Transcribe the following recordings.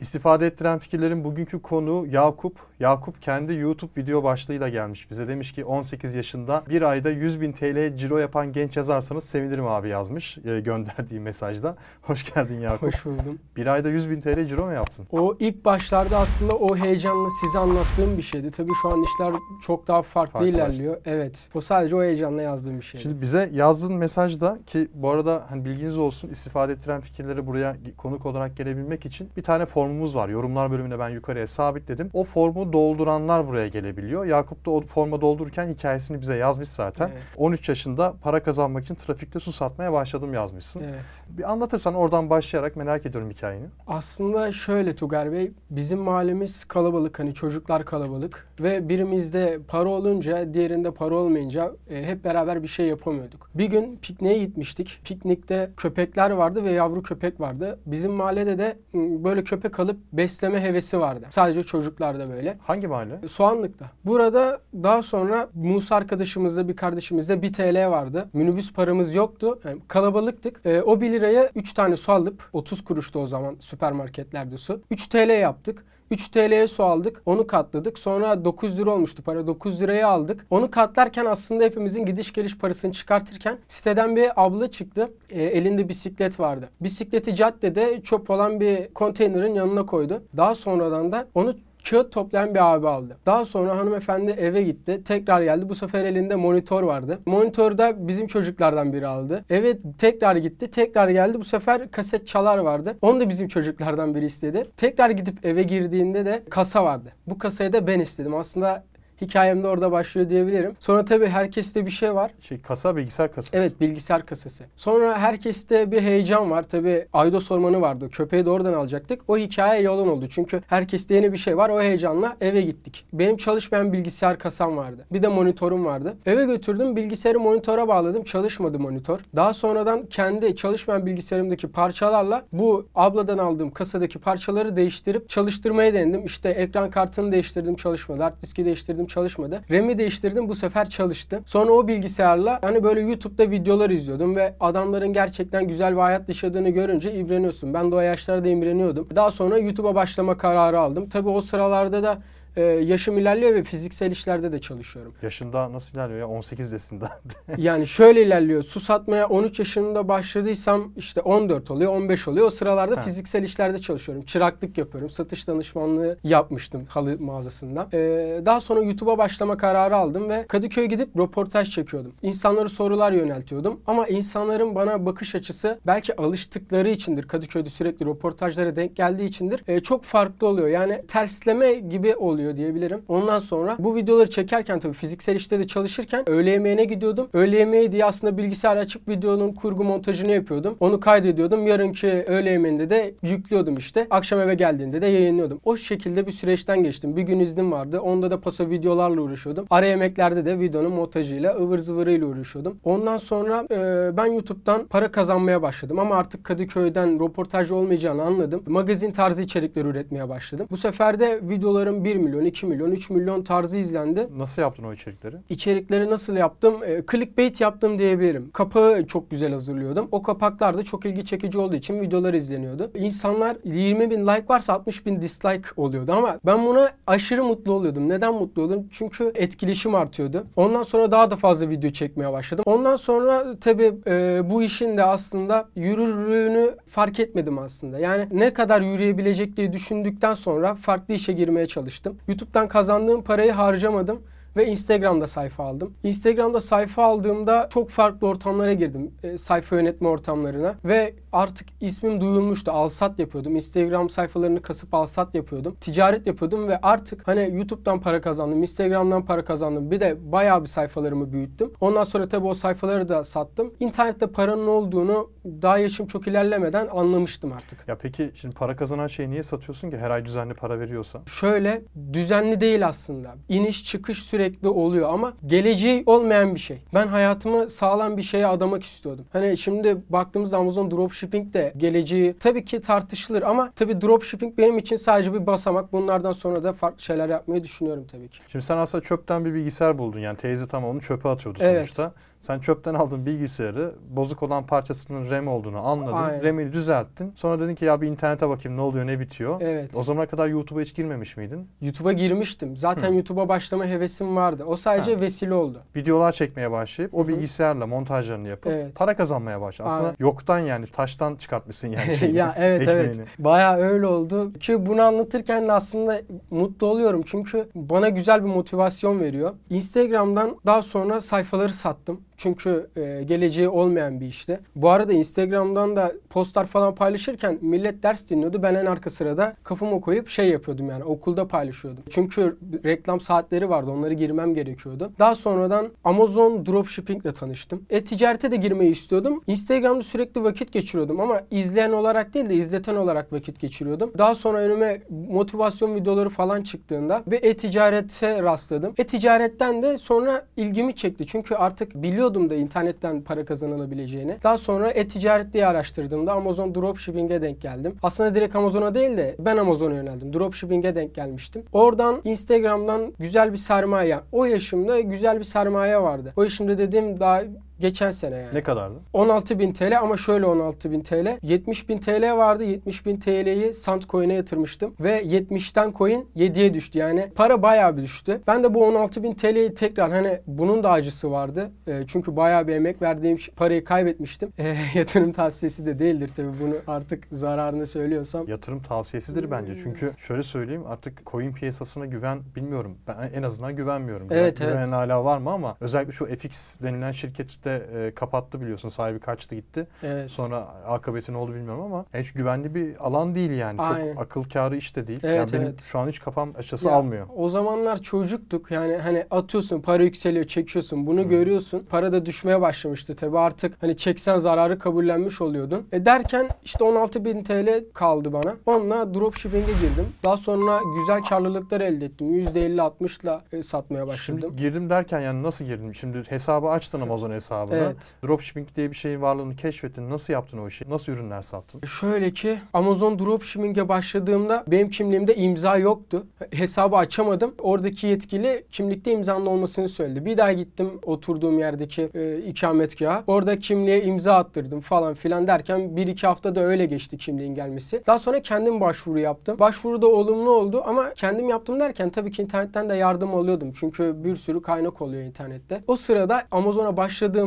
İstifade ettiren fikirlerin bugünkü konu Yakup. Yakup kendi YouTube video başlığıyla gelmiş bize. Demiş ki 18 yaşında bir ayda 100 bin TL ciro yapan genç yazarsanız sevinirim abi yazmış e, gönderdiği mesajda. Hoş geldin Yakup. Hoş buldum. Bir ayda 100 bin TL ciro mu yaptın? O ilk başlarda aslında o heyecanla size anlattığım bir şeydi. Tabii şu an işler çok daha farklı Farklılaştı. ilerliyor. Evet. O sadece o heyecanla yazdığım bir şeydi. Şimdi bize yazdığın mesajda ki bu arada hani bilginiz olsun istifade ettiren fikirleri buraya konuk olarak gelebilmek için bir tane formumuz var. Yorumlar bölümünde ben yukarıya sabitledim. O formu dolduranlar buraya gelebiliyor. Yakup da o forma doldururken hikayesini bize yazmış zaten. Evet. 13 yaşında para kazanmak için trafikte su satmaya başladım yazmışsın. Evet. Bir anlatırsan oradan başlayarak merak ediyorum hikayeni. Aslında şöyle Tugar Bey, bizim mahallemiz kalabalık hani çocuklar kalabalık ve birimizde para olunca diğerinde para olmayınca e, hep beraber bir şey yapamıyorduk. Bir gün pikniğe gitmiştik. Piknikte köpekler vardı ve yavru köpek vardı. Bizim mahallede de m, böyle köpek alıp besleme hevesi vardı. Sadece çocuklarda böyle. Hangi mahalle? Soğanlık'ta. Burada daha sonra Musa arkadaşımızda bir kardeşimizde 1 TL vardı. Minibüs paramız yoktu. Yani kalabalıktık. Ee, o 1 liraya 3 tane su alıp 30 kuruştu o zaman süpermarketlerde su. 3 TL yaptık. 3 TL'ye su aldık. Onu katladık. Sonra 9 lira olmuştu para. 9 liraya aldık. Onu katlarken aslında hepimizin gidiş geliş parasını çıkartırken siteden bir abla çıktı. Ee, elinde bisiklet vardı. Bisikleti caddede çöp olan bir konteynerin yanına koydu. Daha sonradan da onu kağıt toplayan bir abi aldı. Daha sonra hanımefendi eve gitti. Tekrar geldi. Bu sefer elinde monitör vardı. Monitörde bizim çocuklardan biri aldı. Eve tekrar gitti. Tekrar geldi. Bu sefer kaset çalar vardı. Onu da bizim çocuklardan biri istedi. Tekrar gidip eve girdiğinde de kasa vardı. Bu kasayı da ben istedim. Aslında hikayem de orada başlıyor diyebilirim. Sonra tabii herkeste bir şey var. Şey kasa bilgisayar kasası. Evet bilgisayar kasası. Sonra herkeste bir heyecan var. Tabii Aydos Ormanı vardı. Köpeği de oradan alacaktık. O hikaye yalan oldu. Çünkü herkeste yeni bir şey var. O heyecanla eve gittik. Benim çalışmayan bilgisayar kasam vardı. Bir de monitörüm vardı. Eve götürdüm. Bilgisayarı monitöre bağladım. Çalışmadı monitör. Daha sonradan kendi çalışmayan bilgisayarımdaki parçalarla bu abladan aldığım kasadaki parçaları değiştirip çalıştırmaya denedim. İşte ekran kartını değiştirdim çalışmadı. Hard diski değiştirdim çalışmadı. RAM'i değiştirdim bu sefer çalıştı. Sonra o bilgisayarla hani böyle YouTube'da videolar izliyordum ve adamların gerçekten güzel bir hayat yaşadığını görünce imreniyorsun. Ben de o yaşlarda imreniyordum. Daha sonra YouTube'a başlama kararı aldım. Tabii o sıralarda da e, yaşım ilerliyor ve fiziksel işlerde de çalışıyorum. Yaşında nasıl ilerliyor ya? 18 desin Yani şöyle ilerliyor. Su satmaya 13 yaşında başladıysam işte 14 oluyor, 15 oluyor. O sıralarda Ha. fiziksel işlerde çalışıyorum. Çıraklık yapıyorum. Satış danışmanlığı yapmıştım halı mağazasında. Ee, daha sonra YouTube'a başlama kararı aldım ve Kadıköy'e gidip röportaj çekiyordum. İnsanlara sorular yöneltiyordum. Ama insanların bana bakış açısı belki alıştıkları içindir. Kadıköy'de sürekli röportajlara denk geldiği içindir. Ee, çok farklı oluyor. Yani tersleme gibi oluyor diyebilirim. Ondan sonra bu videoları çekerken tabii fiziksel işte de çalışırken öğle yemeğine gidiyordum. Öğle yemeği diye aslında bilgisayar açıp videonun kurgu montajını yapıyordum. Onu kaydediyordum. Yarınki öğle yemeğinde de yüklüyordum işte. Akşam eve geldiğinde de yayınlıyordum. O şekilde bir süreçten geçtim. Bir gün iznim vardı. Onda da paso videolarla uğraşıyordum. Ara yemeklerde de videonun montajıyla ıvır zıvırıyla uğraşıyordum. Ondan sonra e, ben YouTube'dan para kazanmaya başladım. Ama artık Kadıköy'den röportaj olmayacağını anladım. Magazin tarzı içerikler üretmeye başladım. Bu sefer de videolarım 1 milyon, 2 milyon, 3 milyon tarzı izlendi. Nasıl yaptın o içerikleri? İçerikleri nasıl yaptım? E, clickbait yaptım diyebilirim. Kapağı çok güzel hazırlıyordum. O kapaklar da çok ilgi çekici olduğu için videolar izleniyordu. İnsanlar 20 bin like varsa 60 bin dislike oluyordu ama ben buna aşırı mutlu oluyordum. Neden mutlu oluyordum? Çünkü etkileşim artıyordu. Ondan sonra daha da fazla video çekmeye başladım. Ondan sonra tabii e, bu işin de aslında yürürlüğünü fark etmedim aslında. Yani ne kadar yürüyebilecek diye düşündükten sonra farklı işe girmeye çalıştım. YouTube'dan kazandığım parayı harcamadım ve Instagram'da sayfa aldım. Instagram'da sayfa aldığımda çok farklı ortamlara girdim. E, sayfa yönetme ortamlarına ve artık ismim duyulmuştu. Alsat yapıyordum. Instagram sayfalarını kasıp alsat yapıyordum. Ticaret yapıyordum ve artık hani YouTube'dan para kazandım, Instagram'dan para kazandım. Bir de bayağı bir sayfalarımı büyüttüm. Ondan sonra tabii o sayfaları da sattım. İnternette paranın olduğunu daha yaşım çok ilerlemeden anlamıştım artık. Ya peki şimdi para kazanan şeyi niye satıyorsun ki her ay düzenli para veriyorsa? Şöyle düzenli değil aslında. İniş çıkış sürekli oluyor ama geleceği olmayan bir şey. Ben hayatımı sağlam bir şeye adamak istiyordum. Hani şimdi baktığımızda Amazon dropshipping de geleceği tabii ki tartışılır ama tabii dropshipping benim için sadece bir basamak. Bunlardan sonra da farklı şeyler yapmayı düşünüyorum tabii ki. Şimdi sen aslında çöpten bir bilgisayar buldun yani teyze tam onu çöpe atıyordu Evet. Sen çöpten aldın bilgisayarı, bozuk olan parçasının RAM olduğunu anladın. Aynen. RAM'ini düzelttin. Sonra dedin ki ya bir internete bakayım ne oluyor ne bitiyor. Evet. O zamana kadar YouTube'a hiç girmemiş miydin? YouTube'a girmiştim. Zaten Hı. YouTube'a başlama hevesim vardı. O sadece Ha. vesile oldu. Videolar çekmeye başlayıp o Hı bilgisayarla montajlarını yapıp Evet. para kazanmaya başladın. Aslında Aynen. yoktan yani taştan çıkartmışsın yani şeyi, ya evet ekmeğini. evet. Bayağı öyle oldu. Ki bunu anlatırken de aslında mutlu oluyorum. Çünkü bana güzel bir motivasyon veriyor. Instagram'dan daha sonra sayfaları sattım. Çünkü e, geleceği olmayan bir işti. Bu arada Instagram'dan da postlar falan paylaşırken millet ders dinliyordu. Ben en arka sırada kafamı koyup şey yapıyordum yani okulda paylaşıyordum. Çünkü reklam saatleri vardı. Onları girmem gerekiyordu. Daha sonradan Amazon Dropshipping ile tanıştım. E-ticarete de girmeyi istiyordum. Instagram'da sürekli vakit geçiriyordum ama izleyen olarak değil de izleten olarak vakit geçiriyordum. Daha sonra önüme motivasyon videoları falan çıktığında ve e-ticarete rastladım. E-ticaretten de sonra ilgimi çekti. Çünkü artık biliyordum da internetten para kazanılabileceğini. Daha sonra e-ticaret diye araştırdığımda Amazon Dropshipping'e denk geldim. Aslında direkt Amazon'a değil de ben Amazon'a yöneldim. Dropshipping'e denk gelmiştim. Oradan Instagram'dan güzel bir sermaye. O yaşımda güzel bir sermaye vardı. O yaşımda dediğim daha geçen sene yani. Ne kadardı? 16.000 TL ama şöyle 16.000 TL. 70.000 TL vardı. 70.000 TL'yi Sandcoin'e yatırmıştım. Ve 70'ten coin 7'ye düştü. Yani para bayağı bir düştü. Ben de bu 16.000 TL'yi tekrar hani bunun da acısı vardı. E, çünkü bayağı bir emek verdiğim parayı kaybetmiştim. E, yatırım tavsiyesi de değildir tabii bunu artık zararını söylüyorsam. Yatırım tavsiyesidir bence. Hmm. Çünkü şöyle söyleyeyim artık coin piyasasına güven bilmiyorum. Ben en azından güvenmiyorum. Evet, Güven- evet. hala var mı ama özellikle şu FX denilen şirket de e, kapattı biliyorsun. Sahibi kaçtı gitti. Evet. Sonra akıbeti ne oldu bilmiyorum ama hiç güvenli bir alan değil yani. Aynen. Çok akıl kârı iş de değil. Evet, yani benim evet. şu an hiç kafam açısı almıyor. O zamanlar çocuktuk yani hani atıyorsun para yükseliyor çekiyorsun bunu Hı. görüyorsun. Para da düşmeye başlamıştı tabi artık hani çeksen zararı kabullenmiş oluyordun. E derken işte 16.000 TL kaldı bana. Onunla dropshipping'e girdim. Daha sonra güzel karlılıklar elde ettim. %50-60'la e, satmaya başladım. Şimdi girdim derken yani nasıl girdim? Şimdi hesabı açtın Amazon hesabını. Evet. Dropshipping diye bir şeyin varlığını keşfettin. Nasıl yaptın o işi? Nasıl ürünler sattın? Şöyle ki Amazon Dropshipping'e başladığımda benim kimliğimde imza yoktu. Hesabı açamadım. Oradaki yetkili kimlikte imzanın olmasını söyledi. Bir daha gittim oturduğum yerdeki e, ikametgaha. Orada kimliğe imza attırdım falan filan derken bir iki haftada öyle geçti kimliğin gelmesi. Daha sonra kendim başvuru yaptım. Başvuru da olumlu oldu ama kendim yaptım derken tabii ki internetten de yardım alıyordum. Çünkü bir sürü kaynak oluyor internette. O sırada Amazon'a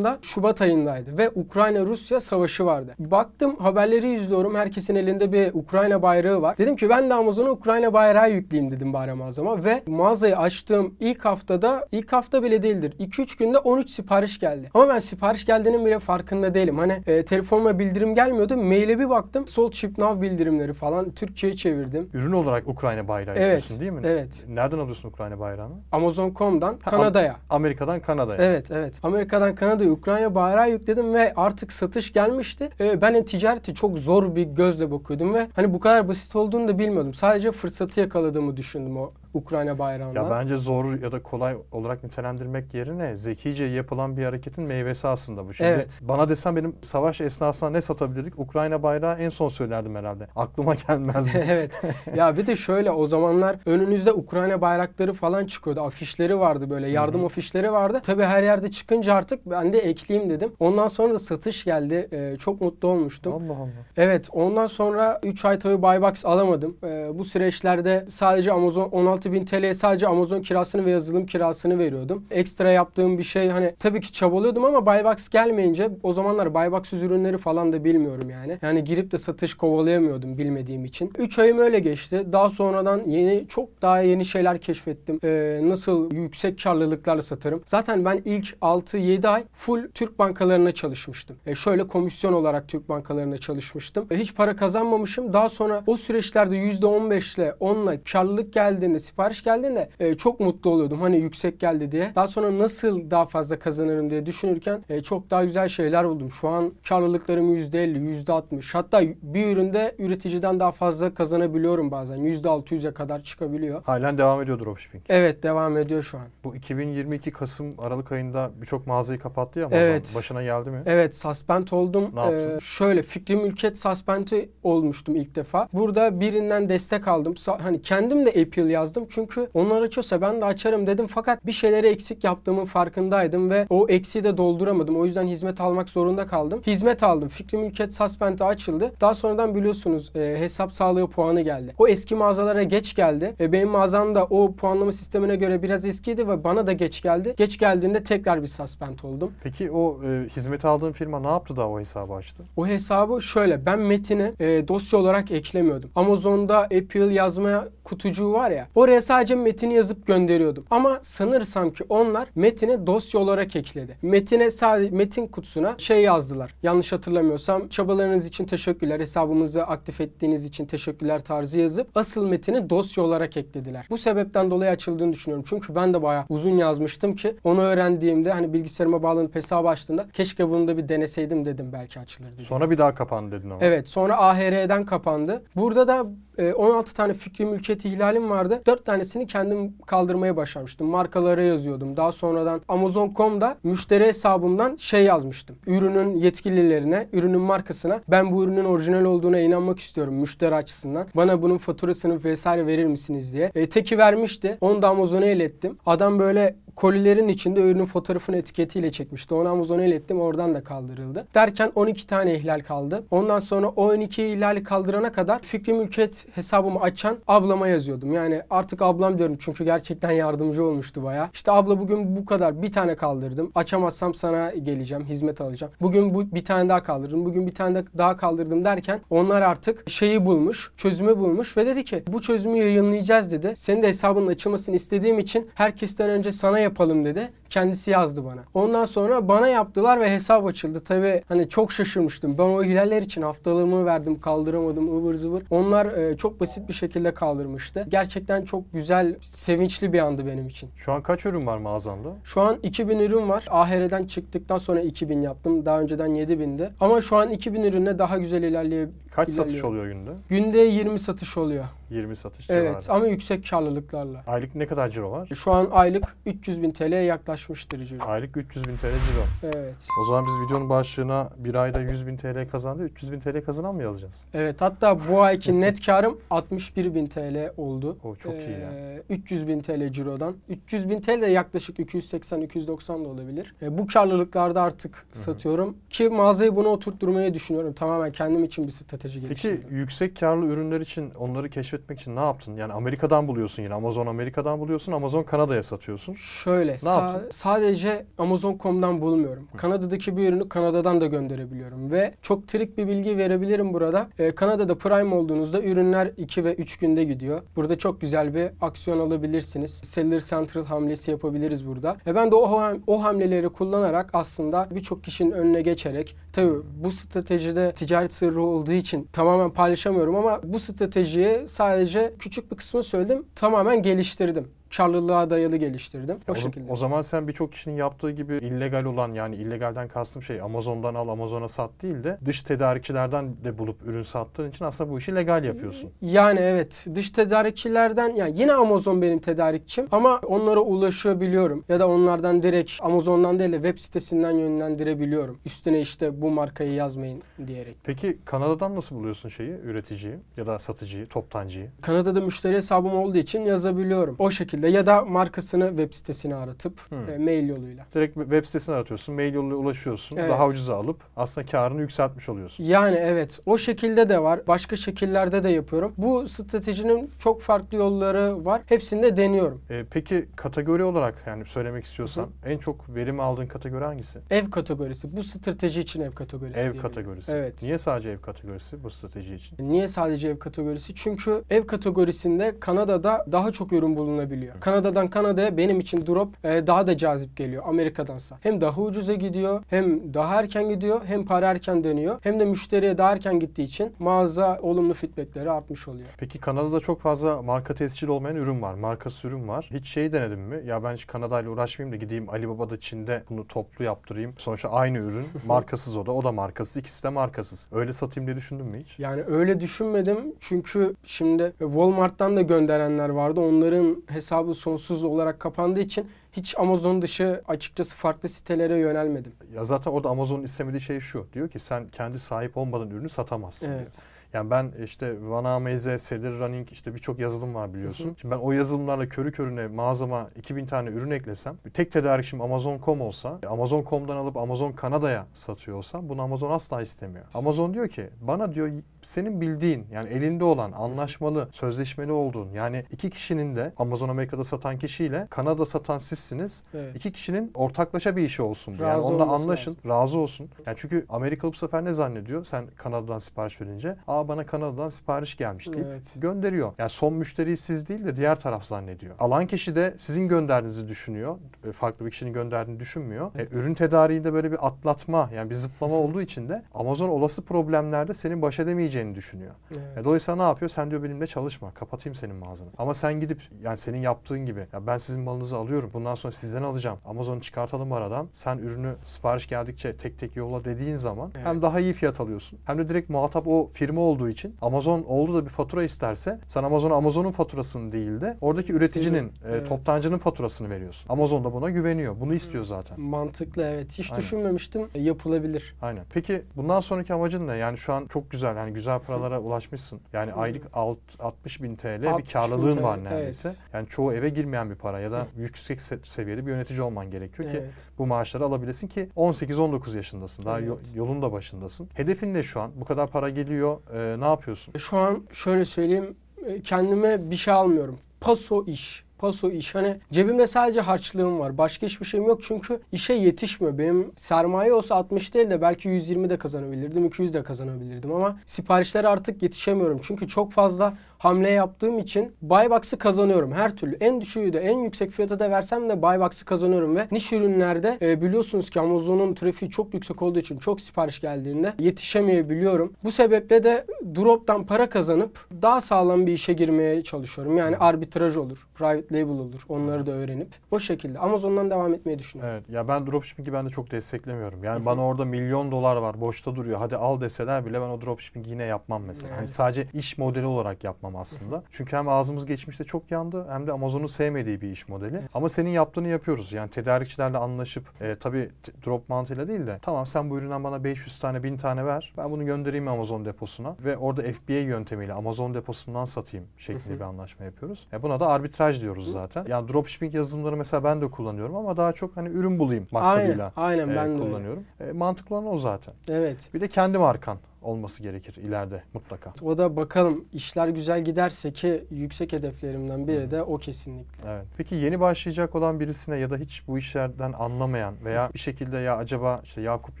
başladığımda Şubat ayındaydı ve Ukrayna-Rusya savaşı vardı. Baktım haberleri izliyorum. Herkesin elinde bir Ukrayna bayrağı var. Dedim ki ben de Amazon'a Ukrayna bayrağı yükleyeyim dedim bari mağazama ve mağazayı açtığım ilk haftada ilk hafta bile değildir. 2-3 günde 13 sipariş geldi. Ama ben sipariş geldiğinin bile farkında değilim. Hani e, telefonuma bildirim gelmiyordu. Maile bir baktım. Sold Ship Now bildirimleri falan Türkçe'ye çevirdim. Ürün olarak Ukrayna bayrağı Evet, değil mi? evet. Nereden alıyorsun Ukrayna bayrağını? Amazon.com'dan Kanada'ya. Amerika'dan Kanada'ya. Evet evet. Amerika'dan Kanada'ya Ukrayna bayrağı yükledim ve artık satış gelmişti. Ee, ben ticareti çok zor bir gözle bakıyordum ve hani bu kadar basit olduğunu da bilmiyordum. Sadece fırsatı yakaladığımı düşündüm o Ukrayna bayrağından. Ya bence zor ya da kolay olarak nitelendirmek yerine zekice yapılan bir hareketin meyvesi aslında bu. Şimdi Evet. bana desem benim savaş esnasında ne satabilirdik? Ukrayna bayrağı en son söylerdim herhalde. Aklıma gelmezdi. evet. Ya bir de şöyle o zamanlar önünüzde Ukrayna bayrakları falan çıkıyordu. Afişleri vardı böyle. Yardım afişleri vardı. Tabii her yerde çıkınca artık ben de ekleyeyim dedim. Ondan sonra da satış geldi. Ee, çok mutlu olmuştum. Allah Allah. Evet ondan sonra 3 ay tabii Buybox alamadım. Ee, bu süreçlerde sadece Amazon 16.000 TL'ye sadece Amazon kirasını ve yazılım kirasını veriyordum. Ekstra yaptığım bir şey hani tabii ki çabalıyordum ama Buybox gelmeyince o zamanlar Buybox'sız ürünleri falan da bilmiyorum yani. Yani girip de satış kovalayamıyordum bilmediğim için. 3 ayım öyle geçti. Daha sonradan yeni çok daha yeni şeyler keşfettim. Ee, nasıl yüksek karlılıklarla satarım. Zaten ben ilk 6-7 ay full Türk bankalarına çalışmıştım. E şöyle komisyon olarak Türk bankalarına çalışmıştım. E hiç para kazanmamışım. Daha sonra o süreçlerde %15 ile 10 ile karlılık geldiğinde, sipariş geldiğinde e, çok mutlu oluyordum. Hani yüksek geldi diye. Daha sonra nasıl daha fazla kazanırım diye düşünürken e, çok daha güzel şeyler buldum. Şu an karlılıklarım %50, %60. Hatta bir üründe üreticiden daha fazla kazanabiliyorum bazen. %600'e kadar çıkabiliyor. Halen devam ediyor dropshipping. Evet devam ediyor şu an. Bu 2022 Kasım Aralık ayında birçok mağazayı kapattı ya Amazon. Evet. Başına geldi mi? Evet suspend oldum. Ne yaptın? Ee, şöyle Fikri Mülkiyet suspendi olmuştum ilk defa. Burada birinden destek aldım. Hani kendim de appeal yazdım. Çünkü onlar açıyorsa ben de açarım dedim. Fakat bir şeyleri eksik yaptığımın farkındaydım ve o eksiği de dolduramadım. O yüzden hizmet almak zorunda kaldım. Hizmet aldım. Fikri Mülkiyet Suspend'e açıldı. Daha sonradan biliyorsunuz e, hesap sağlığı puanı geldi. O eski mağazalara geç geldi. E, benim mağazam da o puanlama sistemine göre biraz eskiydi ve bana da geç geldi. Geç geldiğinde tekrar bir suspend oldum. Peki o e, hizmeti aldığın firma ne yaptı da o hesabı açtı? O hesabı şöyle ben metini e, dosya olarak eklemiyordum. Amazon'da Apple yazma kutucuğu var ya oraya sadece metini yazıp gönderiyordum. Ama sanırsam ki onlar metini dosya olarak ekledi. Metine sadece metin kutusuna şey yazdılar. Yanlış hatırlamıyorsam çabalarınız için teşekkürler. Hesabımızı aktif ettiğiniz için teşekkürler tarzı yazıp asıl metini dosya olarak eklediler. Bu sebepten dolayı açıldığını düşünüyorum. Çünkü ben de bayağı uzun yazmıştım ki onu öğrendiğimde hani bilgisayarıma bağlanıp hesabı açtığımda keşke bunu da bir deneseydim dedim belki açılır. Sonra bir daha kapandı dedin ama. Evet sonra AHR'den kapandı. Burada da 16 tane fikri mülkiyet ihlalim vardı. 4 tanesini kendim kaldırmaya başlamıştım. Markalara yazıyordum. Daha sonradan Amazon.com'da müşteri hesabımdan şey yazmıştım. Ürünün yetkililerine, ürünün markasına ben bu ürünün orijinal olduğuna inanmak istiyorum müşteri açısından. Bana bunun faturasını vesaire verir misiniz diye. E, teki vermişti. Onu da Amazon'a ilettim. Adam böyle kolilerin içinde ürünün fotoğrafını etiketiyle çekmişti. Onu Amazon'a ilettim. Oradan da kaldırıldı. Derken 12 tane ihlal kaldı. Ondan sonra o 12 ihlali kaldırana kadar fikri mülkiyet hesabımı açan ablama yazıyordum. Yani artık ablam diyorum çünkü gerçekten yardımcı olmuştu baya. İşte abla bugün bu kadar bir tane kaldırdım. Açamazsam sana geleceğim, hizmet alacağım. Bugün bu bir tane daha kaldırdım. Bugün bir tane daha kaldırdım derken onlar artık şeyi bulmuş, çözümü bulmuş ve dedi ki bu çözümü yayınlayacağız dedi. Senin de hesabının açılmasını istediğim için herkesten önce sana yapalım dedi. Kendisi yazdı bana. Ondan sonra bana yaptılar ve hesap açıldı. Tabii hani çok şaşırmıştım. Ben o ihlaller için haftalığımı verdim, kaldıramadım ıvır zıvır. Onlar e, çok basit bir şekilde kaldırmıştı. Gerçekten çok güzel, sevinçli bir andı benim için. Şu an kaç ürün var mağazanda? Şu an 2000 ürün var. AHR'den çıktıktan sonra 2000 yaptım. Daha önceden 7000'di. Ama şu an 2000 ürünle daha güzel ilerleye Kaç satış oluyor günde? Günde 20 satış oluyor. 20 satış Evet civarı. ama yüksek karlılıklarla. Aylık ne kadar ciro var? Şu an aylık 300 bin TL'ye yaklaşmıştır ciro. Aylık 300 bin TL ciro. Evet. O zaman biz videonun başlığına bir ayda 100 bin TL kazandı, 300 bin TL kazanan mı yazacağız? Evet hatta bu ayki net karım 61 bin TL oldu. O çok iyi ya. Ee, 300 bin TL cirodan. 300 bin TL de yaklaşık 280-290 da olabilir. Ee, bu karlılıklarda artık satıyorum. Ki mağazayı buna oturtturmayı düşünüyorum. Tamamen kendim için bir strateji Peki geliştirdim. yüksek karlı ürünler için onları keşfetmek için ne yaptın? Yani Amerika'dan buluyorsun yine. Amazon Amerika'dan buluyorsun. Amazon Kanada'ya satıyorsun. Şöyle sa- yaptın? Sadece Amazon.com'dan bulmuyorum. Kanada'daki bir ürünü Kanada'dan da gönderebiliyorum ve çok trik bir bilgi verebilirim burada. Ee, Kanada'da Prime olduğunuzda ürünler 2 ve 3 günde gidiyor. Burada çok güzel bir aksiyon alabilirsiniz. Seller Central hamlesi yapabiliriz burada. Ve ben de o, ham- o hamleleri kullanarak aslında birçok kişinin önüne geçerek tabii bu stratejide ticaret sırrı olduğu için tamamen paylaşamıyorum ama bu stratejiyi sadece küçük bir kısmını söyledim. Tamamen geliştirdim. Karlılığa dayalı geliştirdim. O, O, şekilde. o zaman sen birçok kişinin yaptığı gibi illegal olan yani illegalden kastım şey Amazon'dan al Amazon'a sat değil de dış tedarikçilerden de bulup ürün sattığın için aslında bu işi legal yapıyorsun. Yani evet dış tedarikçilerden yani yine Amazon benim tedarikçim ama onlara ulaşabiliyorum ya da onlardan direkt Amazon'dan değil de web sitesinden yönlendirebiliyorum. Üstüne işte bu markayı yazmayın diyerek. Peki Kanada'dan nasıl buluyorsun şeyi, üreticiyi ya da satıcıyı, toptancıyı? Kanada'da müşteri hesabım olduğu için yazabiliyorum. O şekilde ya da markasını web sitesine aratıp Hmm. e, mail yoluyla. Direkt web sitesine aratıyorsun, mail yoluyla ulaşıyorsun, Evet. daha ucuza alıp aslında karını yükseltmiş oluyorsun. Yani evet o şekilde de var. Başka şekillerde de yapıyorum. Bu stratejinin çok farklı yolları var. Hepsini de deniyorum. Ee, peki kategori olarak yani söylemek istiyorsan en çok verim aldığın kategori hangisi? Ev kategorisi. Bu strateji için ev kategorisi. Ev kategorisi. Evet. Niye sadece ev kategorisi bu strateji için? Niye sadece ev kategorisi? Çünkü ev kategorisinde Kanada'da daha çok ürün bulunabiliyor. Kanada'dan Kanada'ya benim için drop e, daha da cazip geliyor Amerika'dansa. Hem daha ucuza gidiyor, hem daha erken gidiyor, hem para erken dönüyor. Hem de müşteriye daha erken gittiği için mağaza olumlu feedbackleri artmış oluyor. Peki Kanada'da çok fazla marka tescil olmayan ürün var. Markası ürün var. Hiç şey denedin mi? Ya ben hiç Kanada ile uğraşmayayım da gideyim Alibaba'da Çin'de bunu toplu yaptırayım. Sonuçta aynı ürün. Markasız o da. O da markasız. İkisi de markasız. Öyle satayım diye düşündün mü hiç? Yani öyle düşünmedim çünkü şimdi Walmart'tan da gönderenler vardı. Onların hesabı sonsuz olarak kapandığı için hiç Amazon dışı açıkçası farklı sitelere yönelmedim. Ya zaten orada Amazon'un istemediği şey şu. Diyor ki sen kendi sahip olmadığın ürünü satamazsın diyor. Evet. Yani ben işte Vanamaze, Seller Running işte birçok yazılım var biliyorsun. Şimdi ben o yazılımlarla körü körüne mağazama 2000 tane ürün eklesem, tek tedarikçim Amazon.com olsa, Amazon.com'dan alıp Amazon Kanada'ya satıyor olsam bunu Amazon asla istemiyor. Amazon diyor ki bana diyor senin bildiğin yani elinde olan anlaşmalı, sözleşmeli olduğun yani iki kişinin de Amazon Amerika'da satan kişiyle Kanada satan sizsiniz. Evet. İki kişinin ortaklaşa bir işi olsun. bu. yani Razı onunla anlaşın, lazım. razı olsun. Yani çünkü Amerikalı bu sefer ne zannediyor? Sen Kanada'dan sipariş verince, aa bana Kanada'dan sipariş gelmiş deyip Evet. gönderiyor. Yani son müşteriyi siz değil de diğer taraf zannediyor. Alan kişi de sizin gönderdiğinizi düşünüyor. E, Farklı bir kişinin gönderdiğini düşünmüyor. E, ürün tedariğinde böyle bir atlatma yani bir zıplama olduğu için de Amazon olası problemlerde senin baş edemeyeceğini düşünüyor. Evet. E, dolayısıyla ne yapıyor? Sen diyor benimle çalışma. Kapatayım senin mağazanı. Ama sen gidip yani senin yaptığın gibi ya ben sizin malınızı alıyorum. Bundan sonra sizden alacağım. Amazon'u çıkartalım aradan. Sen ürünü sipariş geldikçe tek tek yolla dediğin zaman Evet. hem daha iyi fiyat alıyorsun. Hem de direkt muhatap o firma olduğu için Amazon oldu da bir fatura isterse sen Amazon'a Amazon'un faturasını değil de oradaki üreticinin, e, Evet. toptancının faturasını veriyorsun. Amazon da buna güveniyor. Bunu istiyor zaten. Mantıklı evet. Hiç Aynen. düşünmemiştim. E, Yapılabilir. Aynen. Peki bundan sonraki amacın ne? Yani şu an çok güzel yani güzel paralara ulaşmışsın. Yani aylık alt, 60 bin TL 60 bir bin karlılığın TL, var neredeyse. evet. Yani çoğu eve girmeyen bir para ya da yüksek se- seviyede bir yönetici olman gerekiyor ki Evet. bu maaşları alabilesin ki 18-19 yaşındasın. Daha Evet. yolun da başındasın. Hedefin ne şu an? Bu kadar para geliyor. e, ne yapıyorsun? Şu an şöyle söyleyeyim. Kendime bir şey almıyorum. Paso iş. Paso iş. Hani cebimde sadece harçlığım var. Başka hiçbir şeyim yok çünkü işe yetişmiyor. Benim sermaye olsa 60 değil de belki 120 de kazanabilirdim. 200 de kazanabilirdim ama siparişlere artık yetişemiyorum. Çünkü çok fazla hamle yaptığım için buy box'ı kazanıyorum her türlü. En düşüğü de en yüksek fiyata da versem de buy box'ı kazanıyorum ve niş ürünlerde e, biliyorsunuz ki Amazon'un trafiği çok yüksek olduğu için çok sipariş geldiğinde yetişemeyebiliyorum. Bu sebeple de drop'tan para kazanıp daha sağlam bir işe girmeye çalışıyorum. Yani arbitraj olur, private label olur. Onları da öğrenip o şekilde Amazon'dan devam etmeyi düşünüyorum. Evet. Ya ben dropshipping'i ben de çok desteklemiyorum. Yani bana orada milyon dolar var boşta duruyor. Hadi al deseler bile ben o dropshipping'i yine yapmam mesela. Hani Evet. sadece iş modeli olarak yapmam aslında. Çünkü hem ağzımız geçmişte çok yandı hem de Amazon'un sevmediği bir iş modeli. Ama senin yaptığını yapıyoruz. Yani tedarikçilerle anlaşıp e, tabii drop mantığıyla değil de tamam sen bu üründen bana 500 tane 1000 tane ver. Ben bunu göndereyim Amazon deposuna ve orada FBA yönetemiyle Amazon deposundan satayım şeklinde bir anlaşma yapıyoruz. E, buna da arbitraj diyoruz zaten. Yani dropshipping yazılımları mesela ben de kullanıyorum ama daha çok hani ürün bulayım maksadıyla Aynen, aynen e, ben de öyle. kullanıyorum. E, mantıklı olan o zaten. Evet. Bir de kendi markan olması gerekir ileride mutlaka. O da bakalım işler güzel giderse ki yüksek hedeflerimden biri de o kesinlikle. Evet. Peki yeni başlayacak olan birisine ya da hiç bu işlerden anlamayan veya bir şekilde ya acaba işte Yakup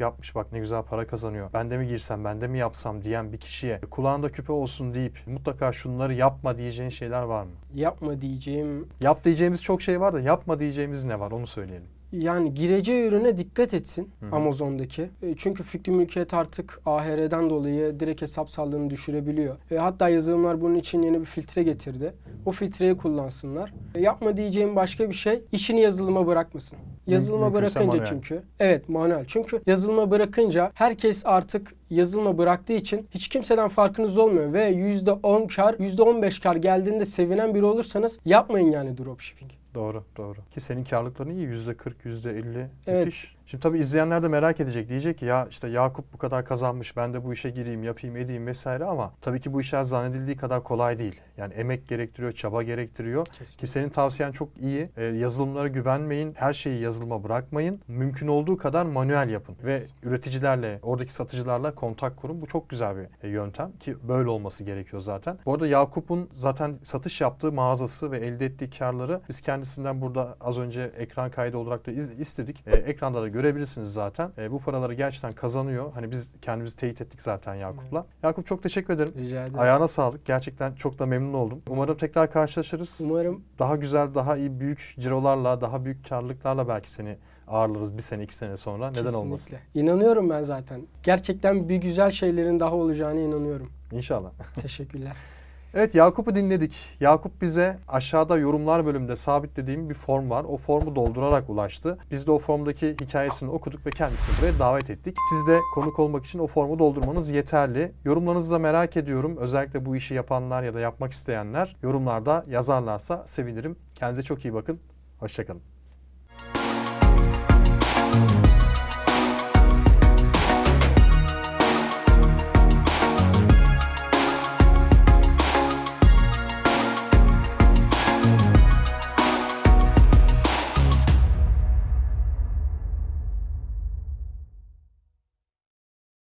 yapmış bak ne güzel para kazanıyor. Ben de mi girsem, ben de mi yapsam diyen bir kişiye kulağında küpe olsun deyip mutlaka şunları yapma diyeceğin şeyler var mı? Yapma diyeceğim Yap diyeceğimiz çok şey var da yapma diyeceğimiz ne var onu söyleyelim. Yani gireceği ürüne dikkat etsin Hı. Amazon'daki. E, Çünkü fikri mülkiyet artık AHR'den dolayı direkt hesap sağlığını düşürebiliyor. E, Hatta yazılımlar bunun için yeni bir filtre getirdi. O filtreyi kullansınlar. E, Yapma diyeceğim başka bir şey işini yazılıma bırakmasın. Yazılıma mümkünse bırakınca manuel. çünkü. Evet manuel. Çünkü yazılıma bırakınca herkes artık yazılıma bıraktığı için hiç kimseden farkınız olmuyor ve %10 kar, %15 kar geldiğinde sevinen biri olursanız yapmayın yani dropshipping. Doğru, doğru. Ki senin karlılıkların iyi. Yüzde 40, yüzde 50 Evet. müthiş. Şimdi tabii izleyenler de merak edecek. Diyecek ki ya işte Yakup bu kadar kazanmış. Ben de bu işe gireyim, yapayım, edeyim vesaire ama tabii ki bu işler zannedildiği kadar kolay değil. Yani emek gerektiriyor, çaba gerektiriyor. Kesinlikle. Ki senin tavsiyen çok iyi. Ee, yazılımlara güvenmeyin. Her şeyi yazılıma bırakmayın. Mümkün olduğu kadar manuel yapın. Ve üreticilerle, oradaki satıcılarla kontak kurun. Bu çok güzel bir e, yöntem. Ki böyle olması gerekiyor zaten. Bu arada Yakup'un zaten satış yaptığı mağazası ve elde ettiği karları biz kendisinden burada az önce ekran kaydı olarak da iz- istedik. Ee, ekranda da görebilirsiniz zaten. Ee, bu paraları gerçekten kazanıyor. Hani biz kendimizi teyit ettik zaten Yakup'la. Yakup çok teşekkür ederim. Rica ederim. Ayağına sağlık. Gerçekten çok da memnun oldum. Umarım tekrar karşılaşırız. Umarım Daha güzel, daha iyi büyük cirolarla, daha büyük karlılıklarla belki seni ağırlarız bir sene, iki sene sonra. Neden Kesinlikle. olmasın? İnanıyorum ben zaten. Gerçekten bir güzel şeylerin daha olacağına inanıyorum. İnşallah. Teşekkürler. Evet Yakup'u dinledik. Yakup bize aşağıda yorumlar bölümünde sabitlediğim bir form var. O formu doldurarak ulaştı. Biz de o formdaki hikayesini okuduk ve kendisini buraya davet ettik. Siz de konuk olmak için o formu doldurmanız yeterli. Yorumlarınızı da merak ediyorum. Özellikle bu işi yapanlar ya da yapmak isteyenler yorumlarda yazarlarsa sevinirim. Kendinize çok iyi bakın. Hoşçakalın.